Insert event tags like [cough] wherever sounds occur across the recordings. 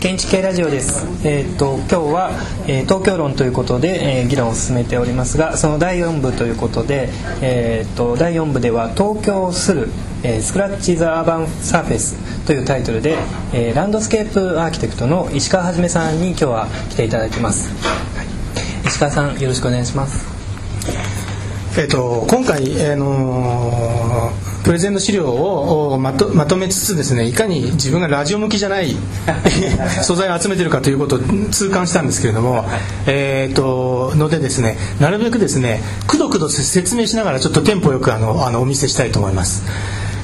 建築系ラジオです。えっ、ー、と今日は、えー、東京論ということで、えー、議論を進めておりますが、その第4部ということで、えっ、と第4部では東京する、えー、スクラッチザアーバンサーフェスというタイトルで、えー、ランドスケープアーキテクトの石川はじめさんに今日は来ていただきます。はい、石川さんよろしくお願いします。えっ、と今回あのープレゼンの資料をまとまとめつつですねいかに自分がラジオ向きじゃない [laughs] 素材を集めてるかということを痛感したんですけれども、えーとのでですねなるべくですねくどくど説明しながらちょっとテンポよくあのあのお見せしたいと思います。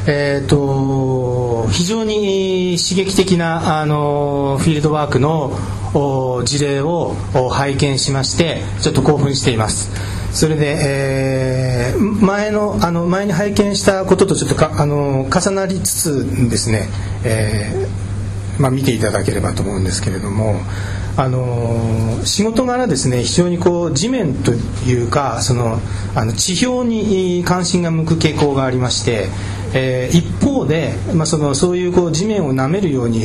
えーと、非常に刺激的なあのフィールドワークの事例を拝見しましてちょっと興奮しています。それで、えー、前のあの前に拝見したこととちょっとかあの重なりつつですね、えーまあ、見ていただければと思うんですけれども。あの仕事柄ですね非常にこう地面というかそのあの地表に関心が向く傾向がありましてえー、一方で、まあ、そのそういうこう地面を舐めるように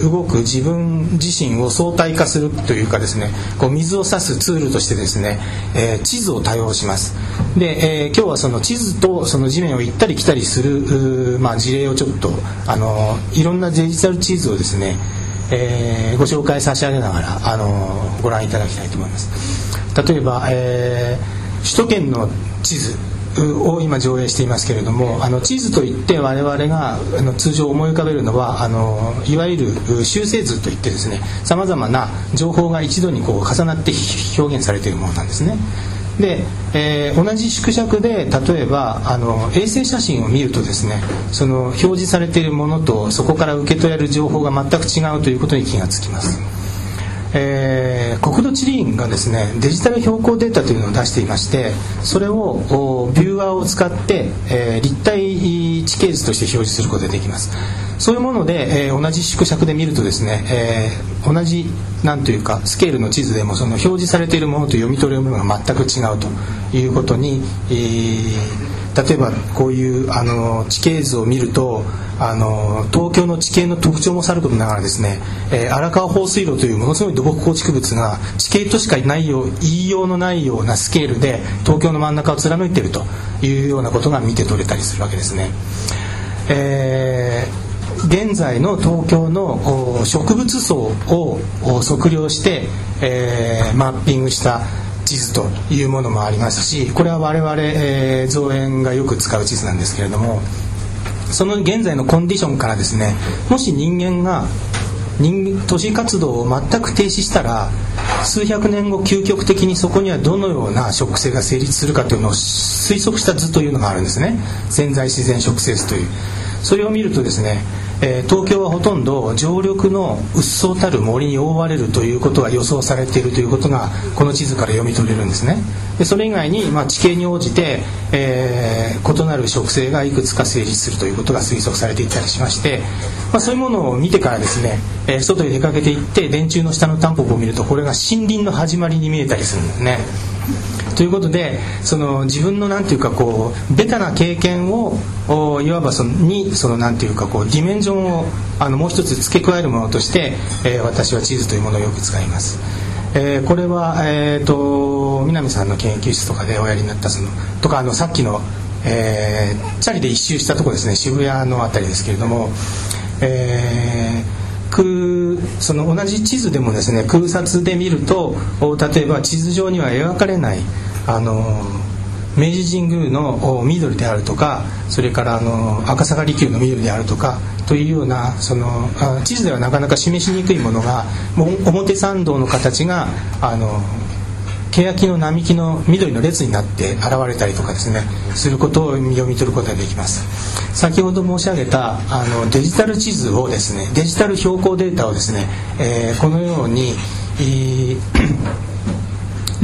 動く自分自身を相対化するというかですねこう水を差すツールとしてですね、えー、地図を多用します。で、えー、今日はその地図とその地面を行ったり来たりする、まあ、事例をちょっとあのいろんなデジタル地図をですねえー、ご紹介差し上げながら、あのご覧いただきたいと思います例えば、えー、首都圏の地図を今上映していますけれどもあの地図といって我々があの通常思い浮かべるのはあのいわゆる修正図といってですねさまざまな情報が一度にこう重なって表現されているものなんですね。で、えー、同じ縮尺で例えばあの衛星写真を見るとですねその表示されているものとそこから受け取れる情報が全く違うということに気がつきます。えー、国土地理院がですねデジタル標高データというのを出していましてそれをビューアーを使って、えー、立体地形図として表示することができます。そういうもので、えー、同じ縮尺で見るとですね、えー、同じなんというかスケールの地図でもその表示されているものと読み取れるものが全く違うということに、えー例えばこういうあの地形図を見るとあの東京の地形の特徴もさることながらですね、えー、荒川放水路というものすごい土木構築物が地形としかないよう言いようのないようなスケールで東京の真ん中を貫いているというようなことが見て取れたりするわけですね。えー現在の東京の植物層を測量して、えー、マッピングした地図というものもありますしこれは我々、えー、造園がよく使う地図なんですけれどもその現在のコンディションからですねもし人間が人都市活動を全く停止したら数百年後究極的にそこにはどのような植生が成立するかというのを推測した図というのがあるんですね。潜在自然植生図という。それを見るとですねえー、東京はほとんど常緑のうっそうたる森に覆われるということが予想されているということがこの地図から読み取れるんですね。でそれ以外に、まあ、地形に応じて、えー、異なる植生がいくつか成立するということが推測されていたりしまして、まあ、そういうものを見てからですね、えー、外へ出かけていって電柱の下のタンポポを見るとこれが森林の始まりに見えたりするんですね。ということでその自分のなんていうかこうベタな経験をいわばそのにそのなんていうかこうディメンジョンをあのもう一つ付け加えるものとして、えー、私は地図というものをよく使います。えー、これは、えーと、南さんの研究室とかでおやりになったそのとかあのさっきの、えー、チャリで一周したとこですね渋谷の辺りですけれども、えー、空その同じ地図でもですね空撮で見ると例えば地図上には描かれないあの明治神宮の緑であるとかそれからあの赤坂離宮の緑であるとかというようなその地図ではなかなか示しにくいものが表参道の形があの欅の並木の緑の列になって現れたりとかですねすることを読み取ることができます。先ほど申し上げたあのデジタル地図をですねデジタル標高データをですね、えー、このように、えー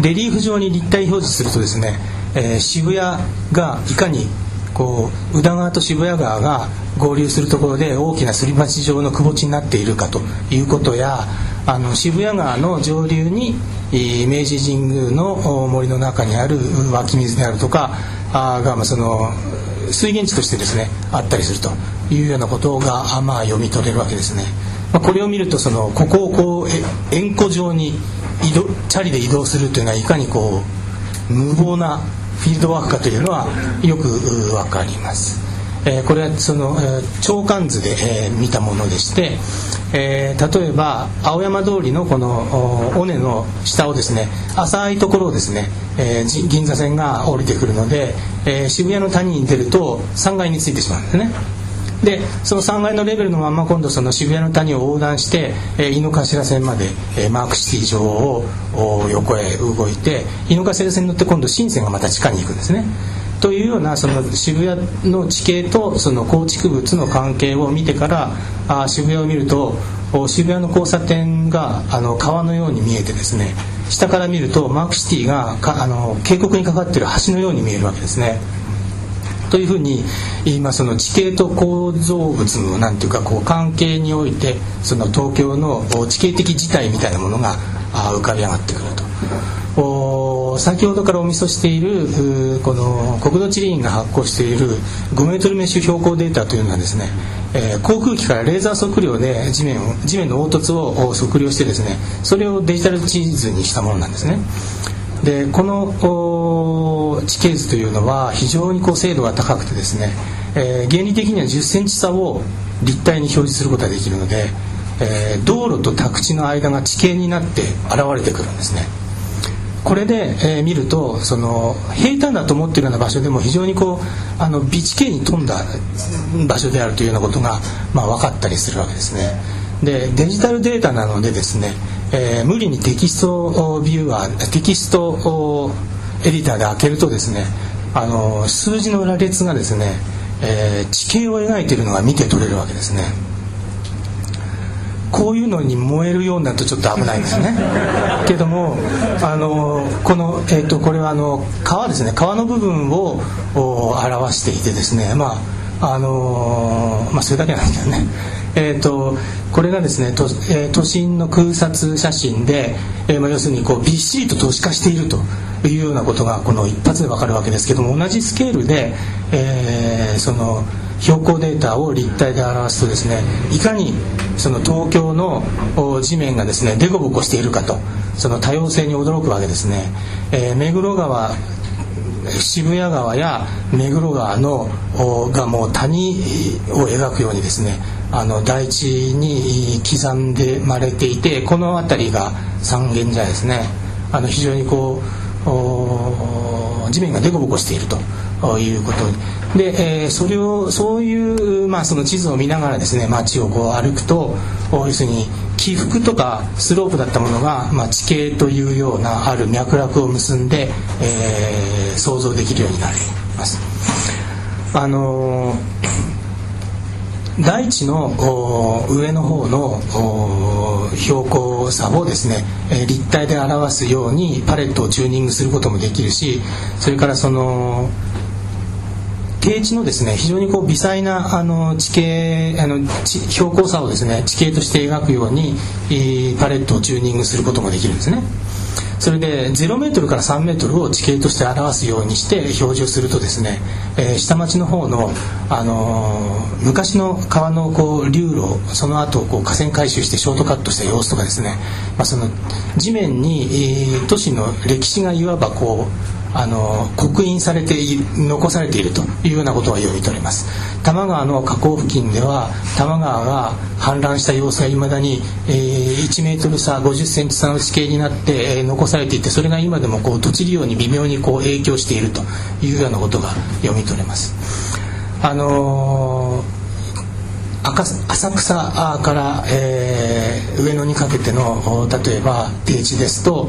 レリーフ上に立体表示するとですね、えー、渋谷がいかにこう宇田川と渋谷川が合流するところで大きなすり鉢状の窪地になっているかということやあの渋谷川の上流に明治神宮の森の中にある湧き水であるとかがその水源地としてですねあったりするというようなことが、まあ、読み取れるわけですね。まあ、これを見るとそのここをこう円弧状に移動チャリで移動するというのはいかにこう無謀なフィールドワークかというのはよく分かります。えー、これはその、えー、長官図で、えー、見たものでして、えー、例えば青山通りのこの尾根の下をですね浅いところをですね、えー、銀座線が降りてくるので、えー、渋谷の谷に出ると3階についてしまうんですね。でその3階のレベルのまま今度その渋谷の谷を横断して、えー、井の頭線まで、えー、マークシティ上を横へ動いて井の頭線に乗って今度新線がまた地下に行くんですね。というようなその渋谷の地形とその構築物の関係を見てからあ渋谷を見ると渋谷の交差点があの川のように見えてですね下から見るとマークシティがかあの渓谷にかかっている橋のように見えるわけですね。というふうに今その地形と構造物のなんていうかこう関係においてその東京の地形的事態みたいなものが浮かび上がってくると。先ほどからお見せしているこの国土地理院が発行している5メートルメッシュ標高データというのはですね、えー、航空機からレーザー測量で地面を地面の凹凸を測量してですねそれをデジタル地図にしたものなんですね。でこの地形図というのは非常にこう精度が高くてですね、えー、原理的には1 0センチ差を立体に表示することができるので、えー、道路と宅地の間が地形になって現れてくるんですね。これで、えー、見るとその平坦だと思っているような場所でも非常にこうあの美地形に富んだ場所であるというようなことが、まあ、分かったりするわけですね。でデジタルデータなのでですねえー、無理にテキストビューアーテキストエディターで開けるとですねあの数字の羅列がですね、えー、地形を描いているのが見て取れるわけですね。こういうのに萌えるようになるとちょっと危ないですね。[laughs] けどもあのこの、えーと、これはあの川ですね。川の部分を表していてですね。まああのまあそれだけなんですけどねえーと、これがですね都,、えー、都心の空撮写真で、えー、まあ、要するにこうびっしりと都市化しているというようなことがこの一発で分かるわけですけども同じスケールで、えー、その標高データを立体で表すとですねいかにその東京の地面がですね凸凹しているかとその多様性に驚くわけですね、えー、目黒川渋谷川や目黒川のがもう谷を描くようにですねあの台地に刻んでまれていてこの辺りが三軒茶屋ですねあの非常にこう地面が凸凹しているということで、えー、それをそういう、まあ、その地図を見ながらですね街をこう歩くと要するに起伏とかスロープだったものが、まあ、地形というようなある脈絡を結んで、えー、想像できるようになります。あのー大地の上の方の標高差をですね立体で表すようにパレットをチューニングすることもできるしそれからその低地のですね非常にこう微細なあの地形あの標高差をですね地形として描くようにパレットをチューニングすることもできるんですね。それで0メートルから3メートルを地形として表すようにして表示をするとですね、えー、下町の方の、あのー、昔の川のこう流路その後こう河川回収してショートカットした様子とかですね、まあ、その地面に、えー、都市の歴史がいわばこうあの刻印されて残されているというようなことが読み取れます。多摩川の河口付近では多摩川が氾濫した様子がいまだに、えー、1メートル差50センチ差の地形になって、えー、残されていてそれが今でもこう土地利用に微妙にこう影響しているというようなことが読み取れます。あのー浅草から、えー、上野にかけての例えば定地ですと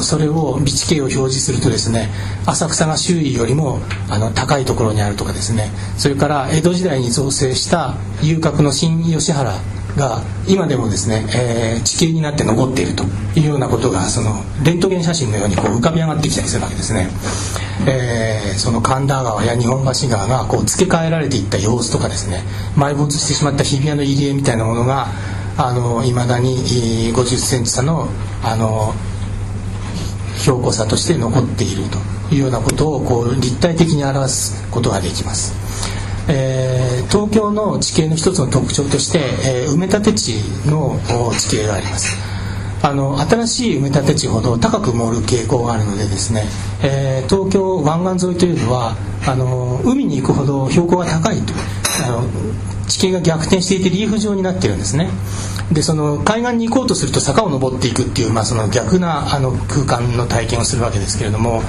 それを備地形を表示するとですね浅草が周囲よりもあの高いところにあるとかですね。それから江戸時代に造成した遊郭の新吉原が今でもですね、えー、地形になって残っているというようなことがそのレントゲン写真のようにこう浮かび上がってきたりするわけですね、えー、その神田川や日本橋川がこう付け替えられていった様子とかですね埋没してしまった日比谷の入り江みたいなものがいまだに5 0センチ差のあの標高差として残っているというようなことをこう立体的に表すことができます。えー、東京の地形の一つの特徴として、えー、埋め立て地の地形があります。あの新しい埋め立て地ほど高く盛る傾向があるのでですね、えー、東京湾岸沿いというのはあの海に行くほど標高が高いとあの地形が逆転していてリーフ状になってるんですね。でその海岸に行こうとすると坂を登っていくっていう、まあ、その逆なあの空間の体験をするわけですけれども、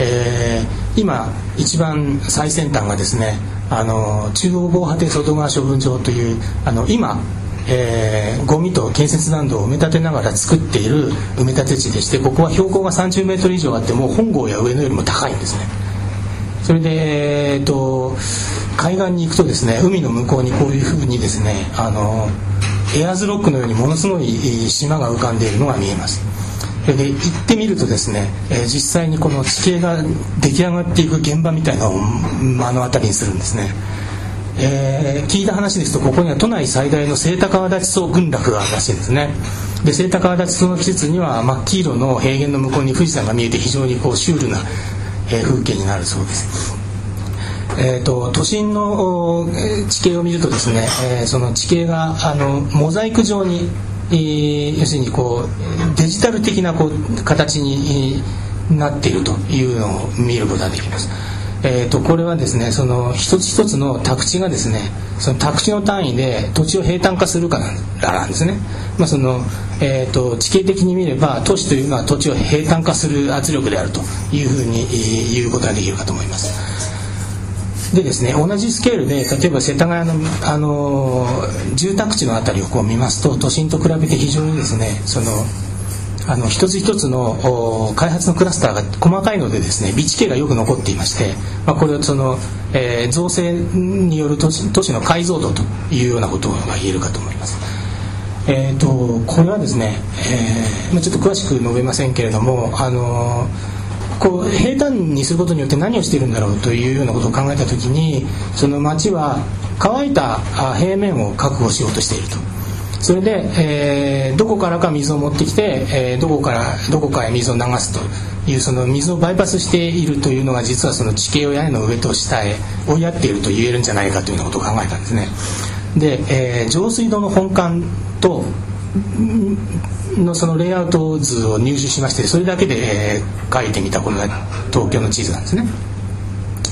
えー、今一番最先端がですねあの中央防波堤外側処分場というあの今えー、ゴミと建設難度を埋め立てながら作っている埋め立て地でしてここは標高が30メートル以上あっても本郷や上野よりも高いんですね。それで、えーと海岸に行くとですね海の向こうにこういうふうにですねあのエアーズロックのようにものすごい島が浮かんでいるのが見えます。で行ってみるとですね、え、実際にこの地形が出来上がっていく現場みたいなのを目の当たりにするんですね、えー、聞いた話ですとここには都内最大の清高川立層群落があるらしいんですね。で清高川立層の季節には真っ黄色の平原の向こうに富士山が見えて非常にこうシュールな、え風景になるそうです。えーと、都心の地形を見るとですね、えー、その地形があのモザイク状に、え、要するにこうデジタル的なこう形になっているというのを見ることができます。えーと、これはですねその一つ一つの宅地がですねその宅地の単位で土地を平坦化するからなんですね、まあそのえーと地形的に見れば都市というのは土地を平坦化する圧力であるというふうに言うことができるかと思います。でですね同じスケールで例えば世田谷の、あの住宅地の辺りをこう見ますと都心と比べて非常にですねそのあの一つ一つの開発のクラスターが細かいのでですね備地形がよく残っていまして、まあ、これはその、えー、造成による都市都市の解像度というようなことが言えるかと思います。えーと、これはですね、えーまあ、ちょっと詳しく述べませんけれども、あのーこう平坦にすることによって何をしているんだろうというようなことを考えた時にその町は乾いた平面を確保しようとしていると。それで、えー、どこからか水を持ってきて、えー、どこからどこかへ水を流すというその水をバイパスしているというのが実はその地形を屋根の上と下へ追いやっていると言えるんじゃないかというようなことを考えたんですね。で、えー、上水道の本館とのそのレイアウト図を入手しましてそれだけで、え、書いてみたこれが東京の地図なんですね。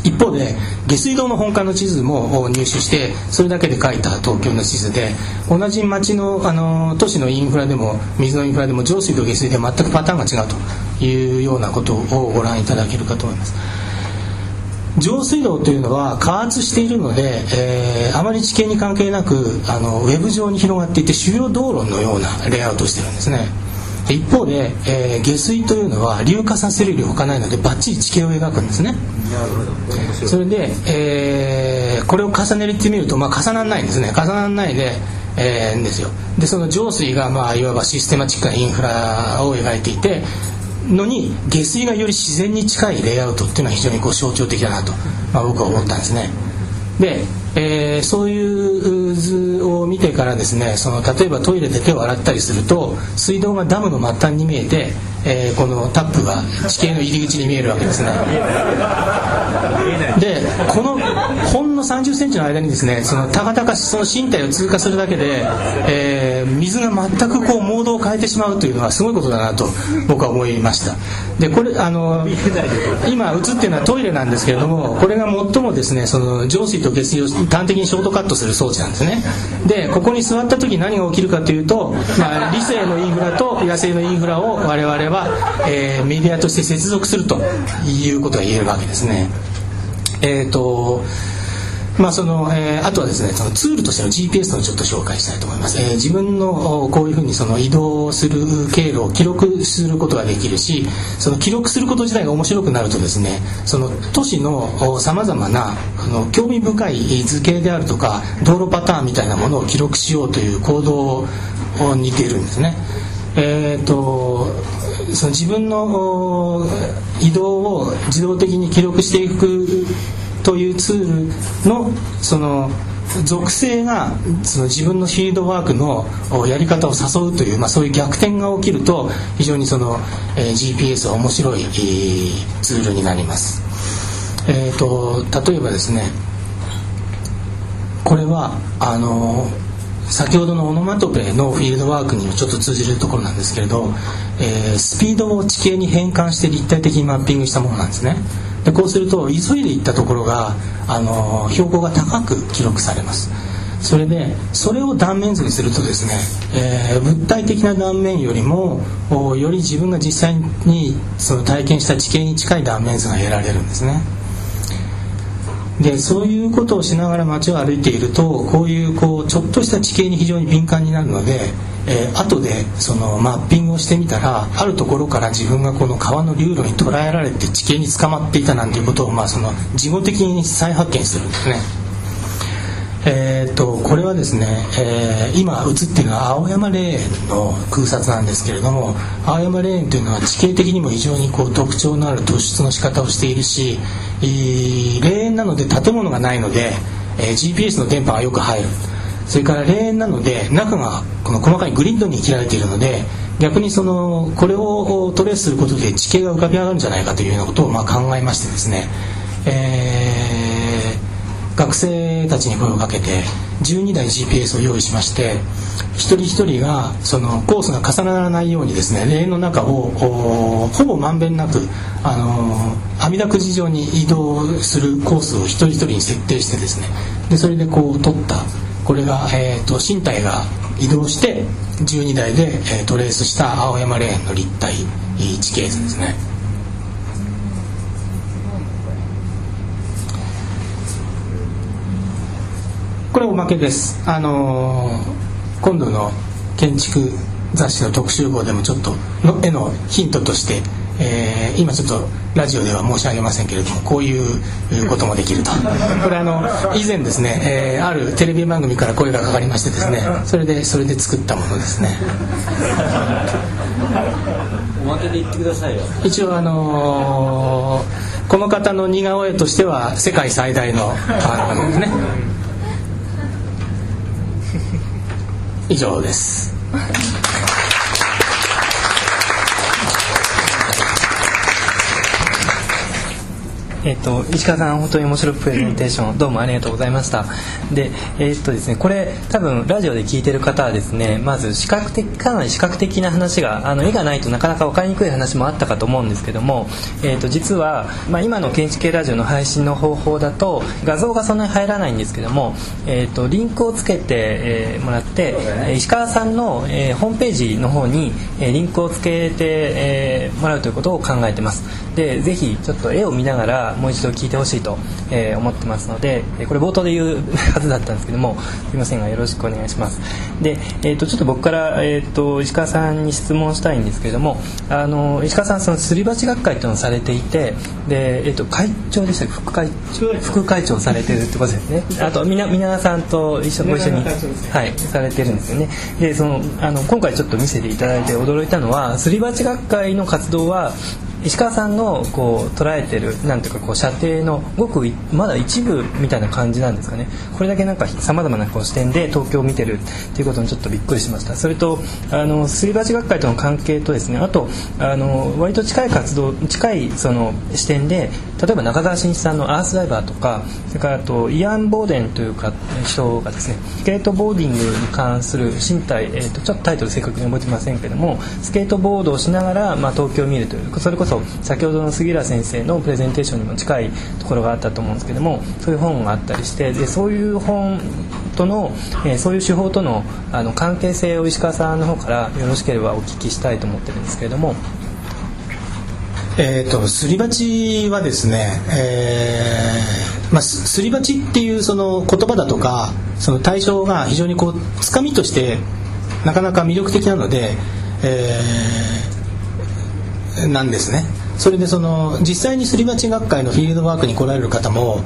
一方で下水道の本館の地図も入手してそれだけで書いた東京の地図で同じ町のあの都市のインフラでも水のインフラでも上水と下水で全くパターンが違うというようなことをご覧いただけるかと思います。上水道というのは加圧しているので、えー、あまり地形に関係なくあのウェブ上に広がっていて主要道路のようなレイアウトをしてるんですね。一方で、えー、下水というのは硫化させるより他ないのでバッチリ地形を描くんですね。それで、えー、これを重ねてみると、まあ、重ならないんですね。重ならないでえー、ですよ。でその上水が、まあ、いわばシステマチックなインフラを描いていてのに下水がより自然に近いレイアウトっていうのは非常にこう象徴的だなと、まあ、僕は思ったんですね。で、えー、そういう図を見てからですねその例えばトイレで手を洗ったりすると水道がダムの末端に見えて、えー、このタップが地形の入り口に見えるわけですねでこのの3 0センチの間にですねそのたかたかその身体を通過するだけで、えー、水が全くこうモードを変えてしまうというのはすごいことだなと僕は思いました。でこれあの今映ってるのはトイレなんですけれどもこれが最もですねその上水と下水を端的にショートカットする装置なんですね。でここに座った時何が起きるかというと、まあ、理性のインフラと野生のインフラを我々は、えー、メディアとして接続するということが言えるわけですね。えっ、ー、とまあそのえー、あとはですねそのツールとしての GPS をちょっと紹介したいと思います、えー、自分のこういうふうにその移動する経路を記録することができるしその記録すること自体が面白くなるとですねその都市のさまざまなあの興味深い図形であるとか道路パターンみたいなものを記録しようという行動を似ているんですね。えーと、その自分の移動を自動的に記録していくというツールのその属性がその自分のフィールドワークのやり方を誘うという、まあ、そういう逆転が起きると非常にその、えー、GPS は面白い、えー、ツールになります。えーと、例えばですねこれはあの先ほどのオノマトペのフィールドワークにもちょっと通じるところなんですけれど、えー、スピードを地形に変換して立体的にマッピングしたものなんですねでこうすると急いで行ったところがあの標高が高く記録されます。それでそれを断面図にするとですね、えー、物体的な断面よりもより自分が実際にその体験した地形に近い断面図が得られるんですね。でそういうことをしながら街を歩いているとこういうこうちょっとした地形に非常に敏感になるので、えー、後でそのマッピングをしてみたらあるところから自分がこの川の流路に捉えられて地形に捕まっていたなんていうことを、まあ、その事後的に再発見するんですね。えーと、これはですね、えー、今映っているのは青山霊園の空撮なんですけれども青山霊園というのは地形的にも非常にこう特徴のある突出の仕方をしているし、えー、霊園なので建物がないので、えー、GPS の電波がよく入るそれから霊園なので中がこの細かいグリッドに切られているので逆にそのこれをトレースすることで地形が浮かび上がるんじゃないかというようなことをまあ考えましてですね、えー学生たちに声をかけて12台 GPS を用意しまして一人一人がそのコースが重ならないようにですねレーンの中をほぼまんべんなくあの網だくじ状に移動するコースを一人一人に設定してですねでそれでこう取ったこれが、えーと、身体が移動して12台で、えー、トレースした青山レーンの立体地形図ですね。これおまけですあのー、今度の建築雑誌の特集号でもちょっとの絵のヒントとして、えー、今ちょっとラジオでは申し上げませんけれどもこういうこともできると。これあの以前ですね、えー、あるテレビ番組から声がかかりましてですねそれでそれで作ったものですね。おまけで言ってくださいよ。一応あのー、この方の似顔絵としては世界最大のあのね。以上です。えっと、石川さん本当に面白いプレゼンテーションどうもありがとうございました。でえっとですねこれ多分ラジオで聞いてる方はですねまず視覚的かなり視覚的な話があの絵がないとなかなか分かりにくい話もあったかと思うんですけども、えっと、実は、まあ、今の建築系ラジオの配信の方法だと画像がそんなに入らないんですけども、えっと、リンクをつけて、えー、もらって石川さんの、えー、ホームページの方に、えー、リンクをつけて、えー、もらうということを考えてますでぜひちょっと絵を見ながらもう一度聞いてほしいと、えー、思ってますのでこれ冒頭で言う [laughs] はずだったんですけどもすいませんがよろしくお願いします。で、えーと、ちょっと僕から、えーと、石川さんに質問したいんですけれどもあの石川さんそのすり鉢学会というのをされていてで、えーと、会長でした副会長副会長されてるってことですね。あと皆川さんと一緒ご一緒に、はい、されてるんですよね。でそのあの今回ちょっと見せていただいて驚いたのはすり鉢学会の活動は石川さんのこう捉えてるなんていうかこう射程のごくまだ一部みたいな感じなんですかね。これだけなんかさまざまなこう視点で東京を見てるっていうことにちょっとびっくりしました。それとあのすり鉢学会との関係とですねあとあの割と近い活動近いその視点で例えば中澤慎一さんの「アースダイバー」とかそれからあとイアン・ボーデンというか人がですねスケートボーディングに関する身体、えーと、ちょっとタイトル正確に覚えてませんけどもスケートボードをしながら、まあ、東京を見るというそれこそ先ほどの杉浦先生のプレゼンテーションにも近いところがあったと思うんですけどもそういう本があったりしてでそういう本との、えー、そういう手法とのあの関係性を石川さんの方からよろしければお聞きしたいと思ってるんですけれども。えーと、すり鉢はですね、えーまあ、すり鉢っていうその言葉だとかその対象が非常にこうつかみとしてなかなか魅力的なので、えー、なんですね。それでその実際にすり鉢学会のフィールドワークに来られる方も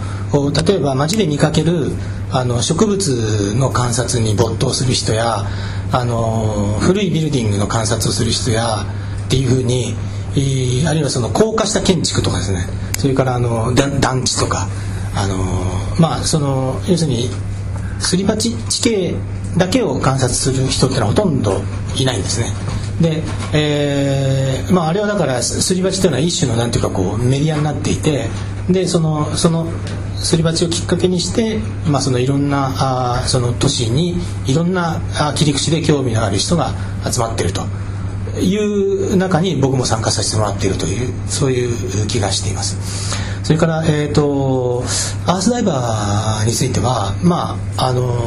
例えば街で見かけるあの植物の観察に没頭する人やあの古いビルディングの観察をする人やっていうふうにあるいはその高架下建築とかですねそれからあの団地とかあのまあその要するにすり鉢地形だけを観察する人ってのはほとんどいないんですねで、えーまあ、あれはだからすり鉢というのは一種のなんていうかこうメディアになっていてでそのそのすり鉢をきっかけにして、まあ、そのいろんなあその都市にいろんなあ切り口で興味のある人が集まっているという中に僕も参加させてもらっているというそういう気がしています。それから、えーと、アースダイバーについてはまああの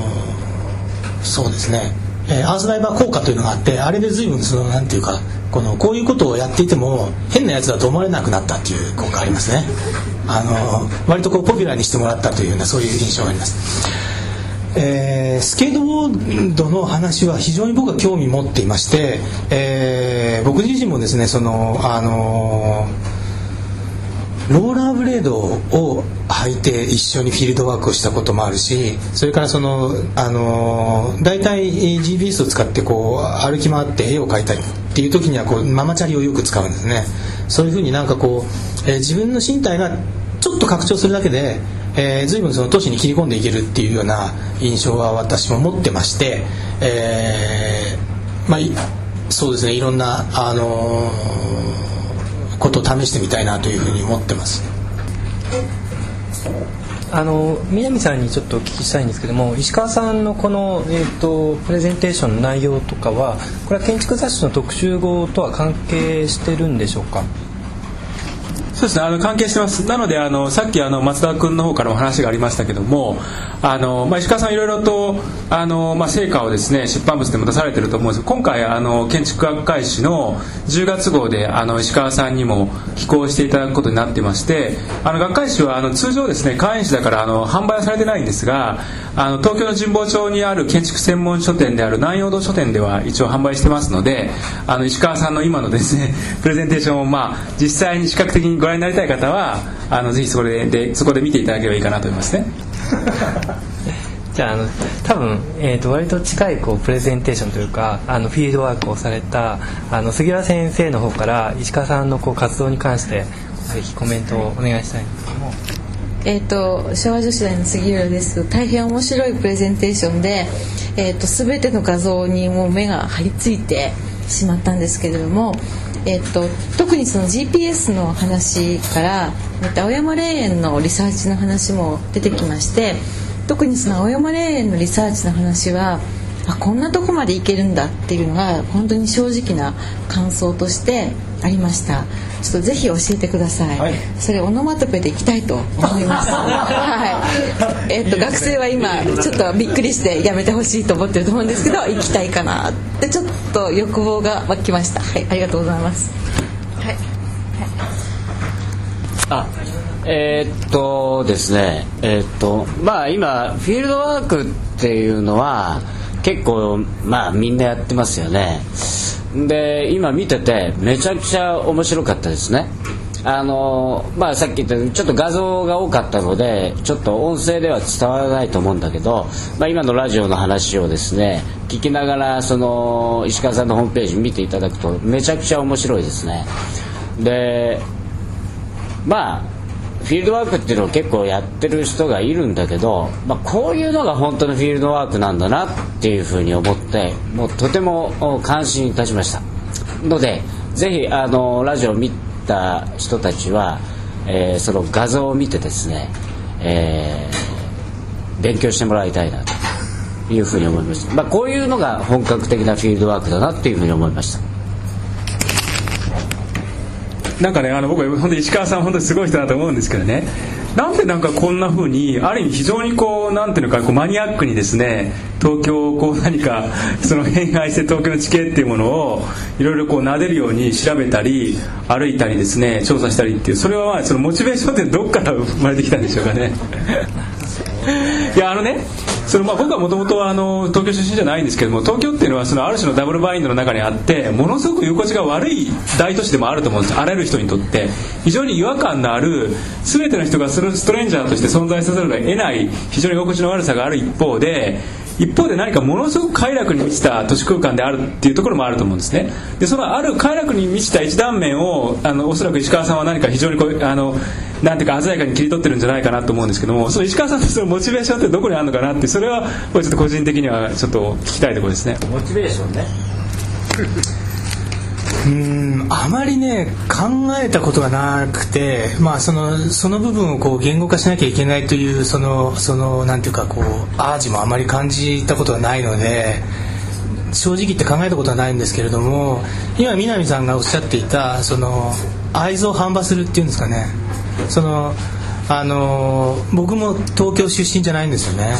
そうですね、えー、アースダイバー効果というのがあってあれで随分そのなんていうかこのこういうことをやっていても変なやつだと思われなくなったっていう効果ありますね。あの割とこうポピュラーにしてもらったというようなそういう印象があります。えー、スケートボードの話は非常に僕は興味持っていまして、えー、僕自身もですねそのあのローラーブレードを履いて一緒にフィールドワークをしたこともあるしそれからそのあの大体 GPS を使ってこう歩き回って絵を描いたりっていう時にはこうママチャリをよく使うんですね。そういうふうになんかこう、えー、自分の身体がちょっと拡張するだけで、えー、随分その都市に切り込んでいけるっていうような印象は私も持ってまして、えー、まあそうですね。いろんなあのー、ことを試してみたいなというふうに思ってます。あの南さんにちょっとお聞きしたいんですけども石川さんのこの、えーと、プレゼンテーションの内容とかはこれは建築雑誌の特集号とは関係してるんでしょうか？そうですね。あの関係してます。なのであのさっきあの松田君の方からも話がありましたけどもあの、まあ、石川さんいろいろとあの、まあ、成果をですね出版物でも出されてると思うんですが今回あの建築学会誌の10月号であの石川さんにも寄稿していただくことになってましてあの学会誌はあの通常ですね会員誌だからあの販売はされてないんですがあの東京の神保町にある建築専門書店である南陽堂書店では一応販売してますのであの石川さんの今のですね [laughs] プレゼンテーションを、まあ、実際に視覚的にご覧になりたい方はあのぜひそこででそこで見ていただければいいかなと思いますね。[laughs] じゃああの多分、えーと、割と近いこうプレゼンテーションというかあのフィールドワークをされたあの杉浦先生の方から石川さんのこう活動に関してぜひコメントをお願いしたいんですけども。えーと、昭和女子大の杉浦です大変面白いプレゼンテーションで、えーと、と全ての画像にもう目が張り付いてしまったんですけれども、えっと、特にその GPS の話から青山霊園のリサーチの話も出てきまして特にその青山霊園のリサーチの話はあこんなとこまでいけるんだっていうのが本当に正直な感想としてありました。ちょっとぜひ教えてください、はい、それオノマトペでいきたいと思います。[laughs] はい。えっ、ー、と学生は今ちょっとびっくりしてやめてほしいと思ってると思うんですけど行きたいかなってちょっと欲望が湧きました。はいありがとうございます。はい、はい、あえー、っとですね。えー、っとまあ今フィールドワークっていうのは結構まあみんなやってますよね。で今見ててめちゃくちゃ面白かったですね。あのまあ、さっき言ったようにちょっと画像が多かったのでちょっと音声では伝わらないと思うんだけど、まあ、今のラジオの話をですね聞きながらその石川さんのホームページ見ていただくとめちゃくちゃ面白いですね。でまあフィールドワークっていうのを結構やってる人がいるんだけど、まあ、こういうのが本当のフィールドワークなんだなっていうふうに思ってもうとても感心いたしました。のでぜひあのラジオを見た人たちは、えー、その画像を見てですね、えー、勉強してもらいたいなというふうに思いました、まあ、こういうのが本格的なフィールドワークだなっていうふうに思いました。なんかねあの僕は本当に石川さん本当にすごい人だと思うんですけどね。なんでなんかこんな風にある意味非常にこうなんていうのかこうマニアックにですね東京をこう何かその偏愛して東京の地形っていうものをいろいろこう撫でるように調べたり歩いたりですね調査したりっていうそれはまあそのモチベーションってどっから生まれてきたんでしょうかね。[laughs] いやあのねそのまあ僕はもともと東京出身じゃないんですけども東京っていうのはそのある種のダブルバインドの中にあってものすごく居心地が悪い大都市でもあると思うんですあらゆる人にとって。非常に違和感のある全ての人がストレンジャーとして存在させるが得ない非常に居心地の悪さがある一方で一方で何かものすごく快楽に満ちた都市空間であるっていうところもあると思うんですね。でそのある快楽に満ちた一断面をあのおそらく石川さんは何か非常にこうあのなんていうか鮮やかに切り取ってるんじゃないかなと思うんですけどもその石川さんのそのモチベーションってどこにあるのかなってそれはちょっと個人的にはちょっと聞きたいところですね。モチベーションね [laughs] うんあまりね考えたことがなくて、まあ、そのその部分をこう言語化しなきゃいけないというそのそのなんていうかこうアージもあまり感じたことがないので正直言って考えたことはないんですけれども今南さんがおっしゃっていたその愛憎反発するっていうんですかね。そのあの僕も東京出身じゃないんですよね。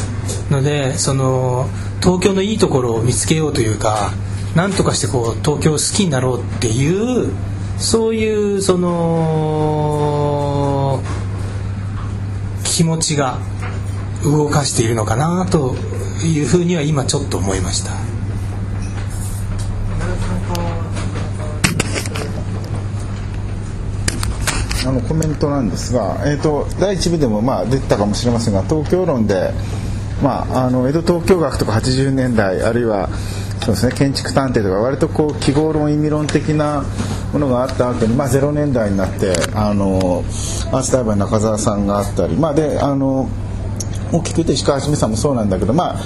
のでその東京のいいところを見つけようというかなんとかしてこう東京好きになろうっていうそういうその気持ちが動かしているのかなというふうには今ちょっと思いました。あのコメントなんですが、えーと、第1部でもまあ出たかもしれませんが東京論で、まあ、あの江戸東京学とか80年代あるいはそうですね、建築探偵とか割とこう記号論意味論的なものがあった後に、まあ、0年代になってあのアースタイバー中澤さんがあったり、まあ、であの大きく言って石川はさんもそうなんだけど、まあ、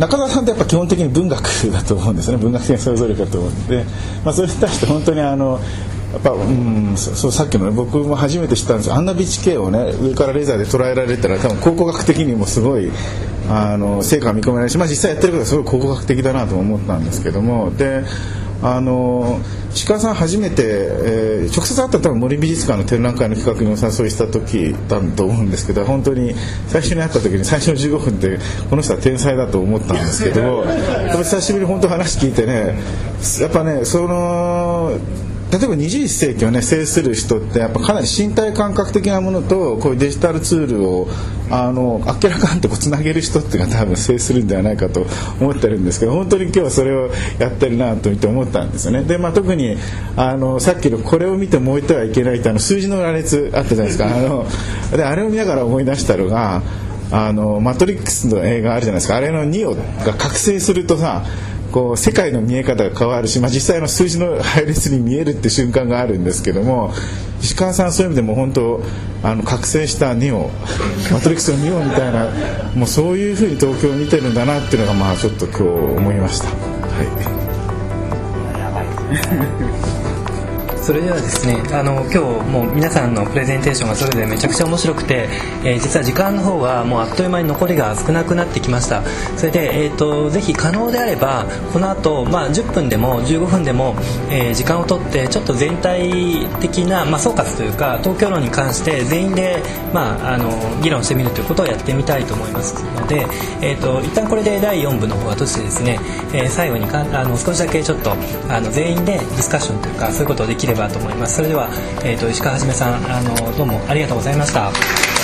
中澤さんってやっぱ基本的に文学だと思うんですね。文学的な想像力だと思うんで、まあ、それに対して本当にあのっぱうんそうさっきの、ね、僕も初めて知ったんですあんなビチ系をね上からレーザーで捉えられたら多分考古学的にもすごいあの成果が見込めないし、まあ、実際やってることはすごい考古学的だなと思ったんですけども。であの石川さん初めて、えー、直接会った多分森美術館の展覧会の企画にお誘いした時だと思うんですけど本当に最初に会った時に最初の15分でこの人は天才だと思ったんですけど久しぶりに本当話聞いてねやっぱねその例えば21世紀をね制する人ってやっぱかなり身体感覚的なものとこういうデジタルツールをあのあっけらかんとこうつなげる人っていうのが多分制するんではないかと思ってるんですけど本当に今日はそれをやってるなと思ったんですよね。で、まあ、特にあのさっきのこれを見て燃えてはいけないってあの数字の羅列あったじゃないですか。あのであれを見ながら思い出したのがあのマトリックスの映画あるじゃないですか。あれの2をが覚醒するとさこう世界の見え方が変わるし、まあ、実際の数字の配列に見えるって瞬間があるんですけども石川さんそういう意味でも本当あの覚醒したニオマトリックスのニオみたいなもうそういうふうに東京を見てるんだなっていうのがまあちょっと今日思いました。はいそれではですねあの今日もう皆さんのプレゼンテーションがそれぞれめちゃくちゃ面白くて、えー、実は時間の方はもうあっという間に残りが少なくなってきました。それで、えーと、ぜひ可能であればこの後、まあ10分でも15分でも、えー、時間をとってちょっと全体的な、まあ、総括というか東京論に関して全員で、まあ、あの議論してみるということをやってみたいと思います。ので、えーと、一旦これで第4部の方は閉じてですね、えー、最後にかあの少しだけちょっとあの全員でディスカッションというかそういうことをできればればと思います。それでは、えーと、石川はじめさんあのどうもありがとうございました。